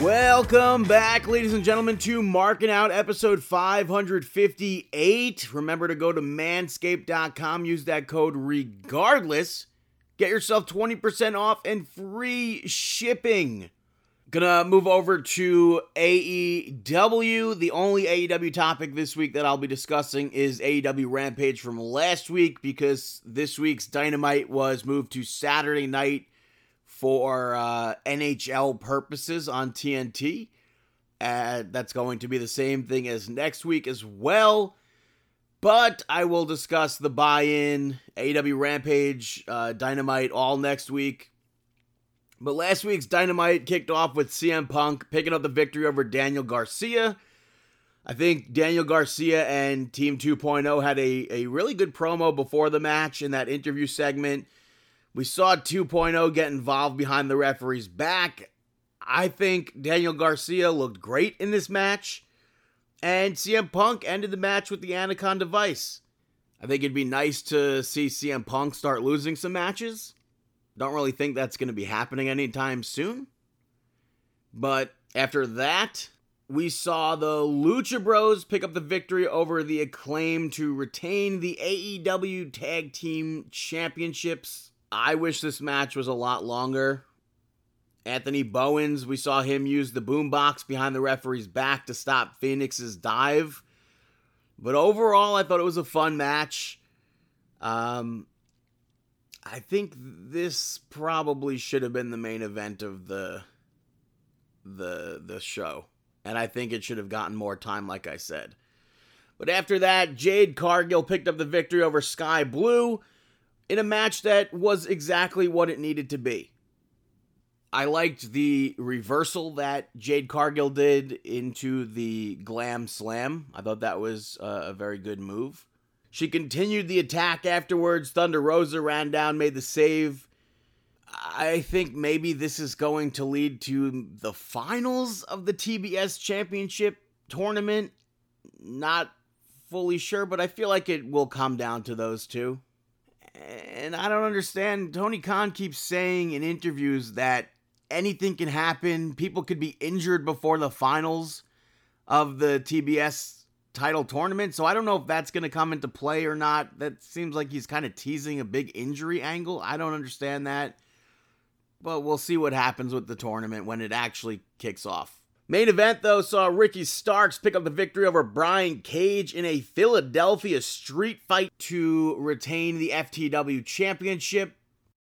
S4: Welcome back, ladies and gentlemen, to Marking Out episode 558. Remember to go to manscaped.com, use that code regardless. Get yourself 20% off and free shipping. Gonna move over to AEW. The only AEW topic this week that I'll be discussing is AEW Rampage from last week because this week's Dynamite was moved to Saturday night for uh, NHL purposes on TNT. And that's going to be the same thing as next week as well. But I will discuss the buy in, AEW Rampage, uh, Dynamite all next week. But last week's Dynamite kicked off with CM Punk picking up the victory over Daniel Garcia. I think Daniel Garcia and Team 2.0 had a, a really good promo before the match in that interview segment. We saw 2.0 get involved behind the referee's back. I think Daniel Garcia looked great in this match. And CM Punk ended the match with the Anaconda Vice. I think it'd be nice to see CM Punk start losing some matches. Don't really think that's going to be happening anytime soon. But after that, we saw the Lucha Bros pick up the victory over the Acclaimed to retain the AEW Tag Team Championships. I wish this match was a lot longer. Anthony Bowens, we saw him use the boombox behind the referee's back to stop Fenix's dive. But overall, I thought it was a fun match. Um, I think this probably should have been the main event of the the the show, and I think it should have gotten more time, like I said. But after that, Jade Cargill picked up the victory over Sky Blue in a match that was exactly what it needed to be. I liked the reversal that Jade Cargill did into the Glam Slam. I thought that was a very good move. She continued the attack afterwards. Thunder Rosa ran down, made the save. I think maybe this is going to lead to the finals of the TBS Championship tournament. Not fully sure, but I feel like it will come down to those two. And I don't understand. Tony Khan keeps saying in interviews that anything can happen. People could be injured before the finals of the TBS title tournament. So I don't know if that's going to come into play or not. That seems like he's kind of teasing a big injury angle. I don't understand that. But we'll see what happens with the tournament when it actually kicks off. Main event, though, saw Ricky Starks pick up the victory over Brian Cage in a Philadelphia street fight to retain the FTW Championship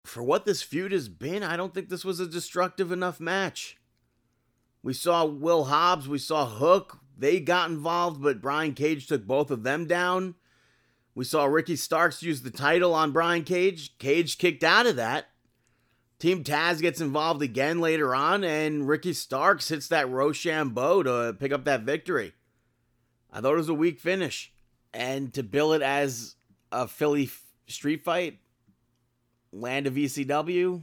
S4: for what this feud has been, I don't think this was a destructive enough match. We saw Will Hobbs, we saw Hook, they got involved, but Brian Cage took both of them down. We saw Ricky Starks use the title on Brian Cage. Cage kicked out of that. Team Taz gets involved again later on, and Ricky Starks hits that Roshambo to pick up that victory. I thought it was a weak finish. And to bill it as a Philly street fight, land of ECW,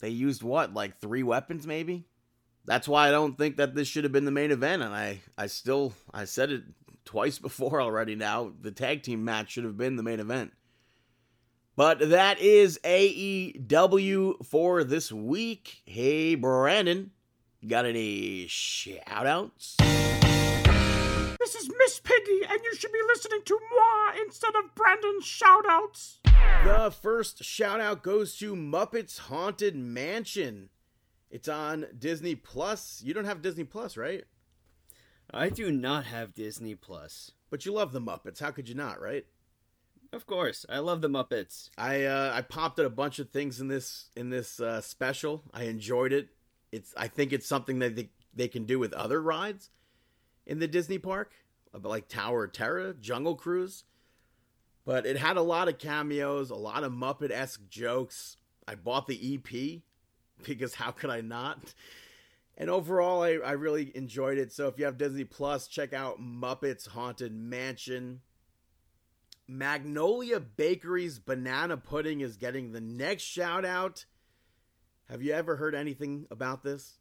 S4: they used what, like three weapons maybe? That's why I don't think that this should have been the main event. And I, I still, I said it twice before already now. The tag team match should have been the main event. But that is AEW for this week. Hey, Brandon, got any shout outs?
S1: This is Miss Piggy, and you should be listening to moi instead of Brandon's shout outs.
S4: The first shout out goes to Muppets Haunted Mansion. It's on Disney Plus. You don't have Disney Plus, right?
S3: I do not have Disney Plus.
S4: But you love the Muppets. How could you not, right?
S3: Of course, I love the Muppets.
S4: I uh, I popped at a bunch of things in this in this uh, special. I enjoyed it. It's I think it's something that they, they can do with other rides in the Disney park, like Tower of Terror, Jungle Cruise. But it had a lot of cameos, a lot of Muppet esque jokes. I bought the EP because how could I not? And overall, I, I really enjoyed it. So if you have Disney Plus, check out Muppets Haunted Mansion. Magnolia Bakery's banana pudding is getting the next shout out. Have you ever heard anything about this?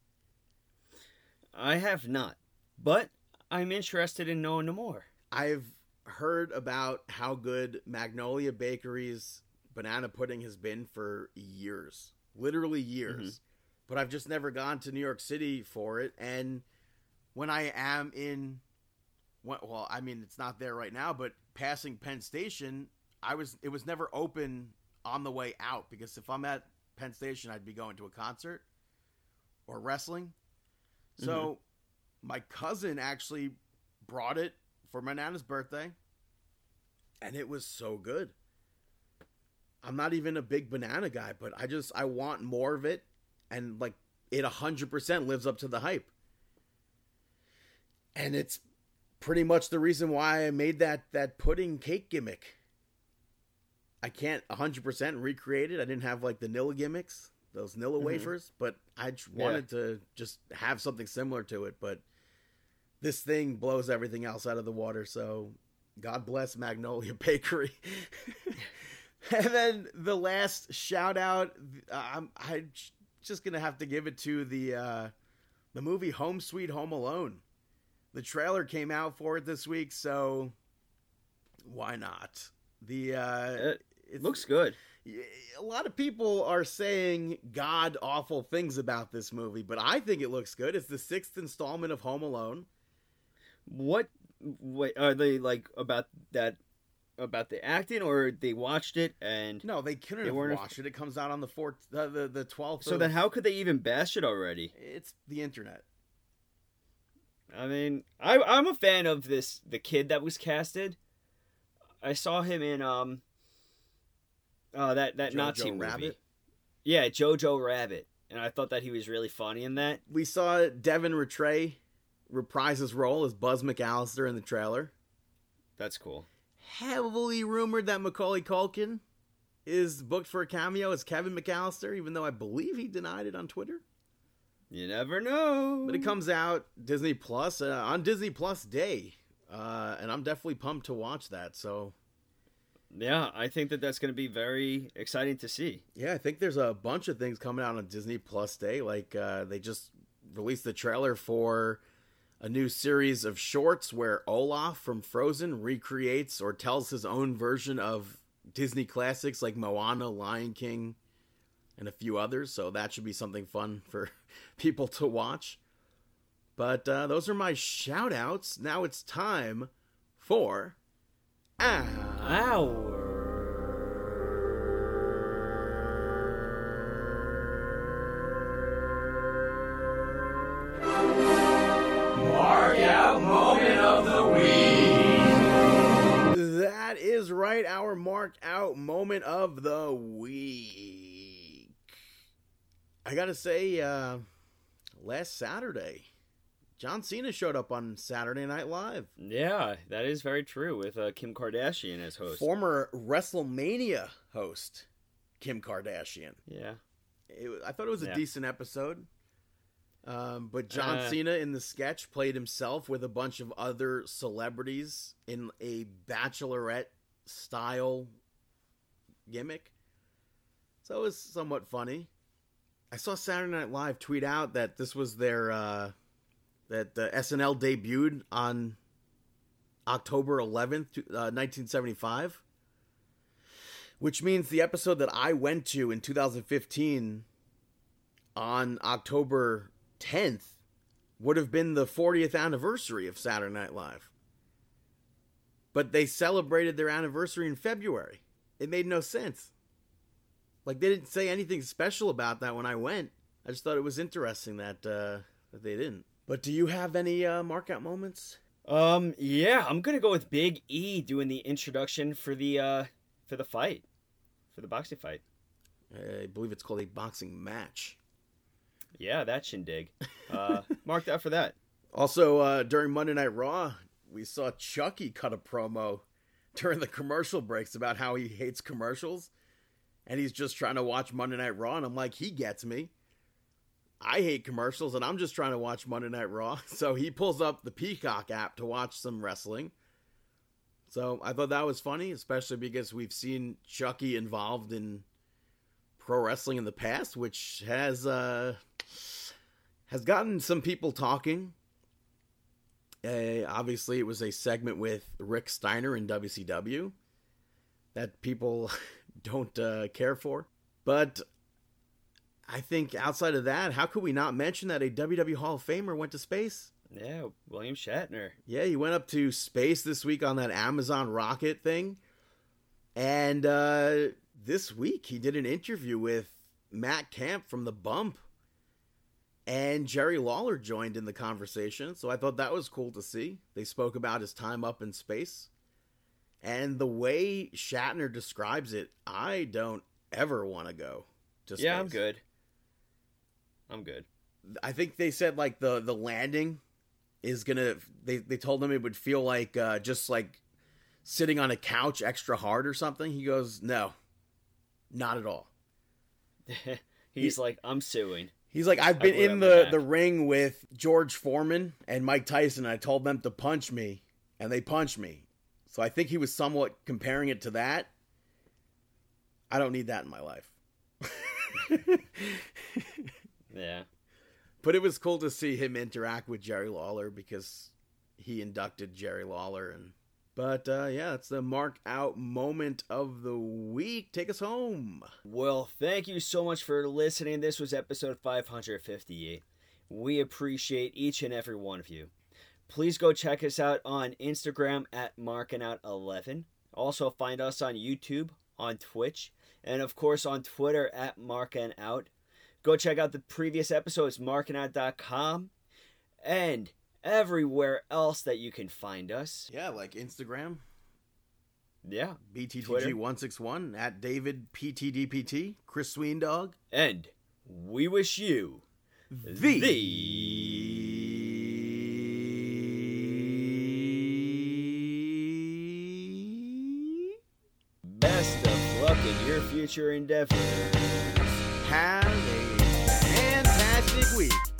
S3: I have not, but I'm interested in knowing more.
S4: I've heard about how good Magnolia Bakery's banana pudding has been for years, literally years. Mm-hmm. But I've just never gone to New York City for it. And when I am in, well, I mean, it's not there right now, but passing Penn Station, I was it was never open on the way out because if I'm at Penn Station, I'd be going to a concert or wrestling. So mm-hmm. my cousin actually brought it for my nana's birthday, and it was so good. I'm not even a big banana guy, but I just I want more of it, and like it 100% lives up to the hype. And it's pretty much the reason why I made that that pudding cake gimmick. I can't 100% recreate it. I didn't have like the Nilla gimmicks, those Nilla wafers, but I wanted to just have something similar to it. But this thing blows everything else out of the water. So God bless Magnolia Bakery. and then the last shout out, I'm, I'm just gonna have to give it to the uh, the movie Home Sweet Home Alone. The trailer came out for it this week, so why not? The uh,
S3: It looks good.
S4: a lot of people are saying god awful things about this movie, but I think it looks good. It's the sixth installment of Home Alone.
S3: What? What are they like about that? About the acting, or they watched it and
S4: No, they couldn't
S3: They
S4: have watched it. It comes out on the fourth, uh, the the twelfth.
S3: So then, how could they even bash it already?
S4: It's the internet.
S3: I mean, I, I'm a fan of this. The kid that was casted. I saw him in um. Uh, that that
S4: Jojo
S3: Nazi movie.
S4: Rabbit?
S3: Yeah, Jojo Rabbit, and I thought that he was really funny in that.
S4: We saw Devin Ratray reprise his role as Buzz McAllister in the trailer.
S3: That's cool.
S4: Heavily rumored that Macaulay Culkin is booked for a cameo as Kevin McAllister, even though I believe he denied it on Twitter.
S3: You never know.
S4: But it comes out Disney Plus uh, on Disney Plus Day, uh, and I'm definitely pumped to watch that. So
S3: Yeah, I think that that's going to be very exciting to see.
S4: yeah, I think there's a bunch of things coming out on Disney Plus Day. Like uh, they just released the trailer for a new series of shorts where Olaf from Frozen recreates or tells his own version of Disney classics like Moana, Lion King, and a few others. So that should be something fun for people to watch. But uh, those are my shout outs. Now it's time for. Ah.
S2: Mark out moment of the week.
S4: That is right, our marked out moment of the week. I gotta say, uh, last Saturday, John Cena showed up on Saturday Night Live.
S3: Yeah, that is very true with uh, Kim Kardashian as host.
S4: Former WrestleMania host, Kim Kardashian.
S3: yeah.
S4: It, I thought it was a
S3: Yeah.
S4: decent episode. Um, but John
S3: Uh.
S4: Cena in the sketch played himself with a bunch of other celebrities in a bachelorette style gimmick. So it was somewhat funny. I saw Saturday Night Live tweet out that this was their uh, that the SNL debuted on October 11th, uh, 1975 which means the episode that I went to in 2015 on October 10th would have been the 40th anniversary of Saturday Night Live. But they celebrated their anniversary in February. It made no sense. Like they didn't say anything special about that when I went. I just thought it was interesting that uh, that they didn't. But do you have any uh, markout moments?
S3: Um, yeah, I'm gonna go with Big E doing the introduction for the uh for the fight, for the boxing fight.
S4: I believe it's called a boxing match.
S3: Yeah, that shindig. Uh, mark that for that.
S4: Also, uh, during Monday Night Raw, we saw Chucky cut a promo during the commercial breaks about how he hates commercials and he's just trying to watch Monday Night Raw. And I'm like, he gets me. I hate commercials and I'm just trying to watch Monday Night Raw. So he pulls up the Peacock app to watch some wrestling. So I thought that was funny, especially because we've seen Chucky involved in pro wrestling in the past, which has uh, has gotten some people talking. Uh, obviously, it was a segment with Rick Steiner in WCW that people don't uh, care for. But I think outside of that, how could we not mention that a WWE Hall of Famer went to space?
S3: Yeah, William Shatner.
S4: Yeah, he went up to space this week on that Amazon rocket thing. And uh, this week, he did an interview with Matt Camp from The Bump. And Jerry Lawler joined in the conversation, so I thought that was cool to see. They spoke about his time up in space. And the way Shatner describes it, I don't ever want to go to space.
S3: Yeah, I'm good. I'm good.
S4: I think they said like the the landing is gonna. They they told him it would feel like uh, just like sitting on a couch extra hard or something. He goes, no, not at all.
S3: He's like, I'm suing.
S4: He's like, I've been in the, the ring with George Foreman and Mike Tyson. And I told them to punch me, and they punched me. So I think he was somewhat comparing it to that. I don't need that in my life.
S3: Yeah.
S4: But it was cool to see him interact with Jerry Lawler because he inducted Jerry Lawler and but uh, yeah, it's the mark out moment of the week. Take us home.
S3: Well, thank you so much for listening. This was episode 558. We appreciate each and every one of you. Please go check us out on Instagram at markingout11. Also find us on YouTube, on Twitch, and of course on Twitter at markingout. Go check out the previous episodes, markingout.com, and everywhere else that you can find us.
S4: Yeah, like Instagram,
S3: Yeah.
S4: BTTG161 at David PTDPT, Chris Sweendog.
S3: And we wish you
S4: The,
S3: best future endeavors.
S4: Have a fantastic week.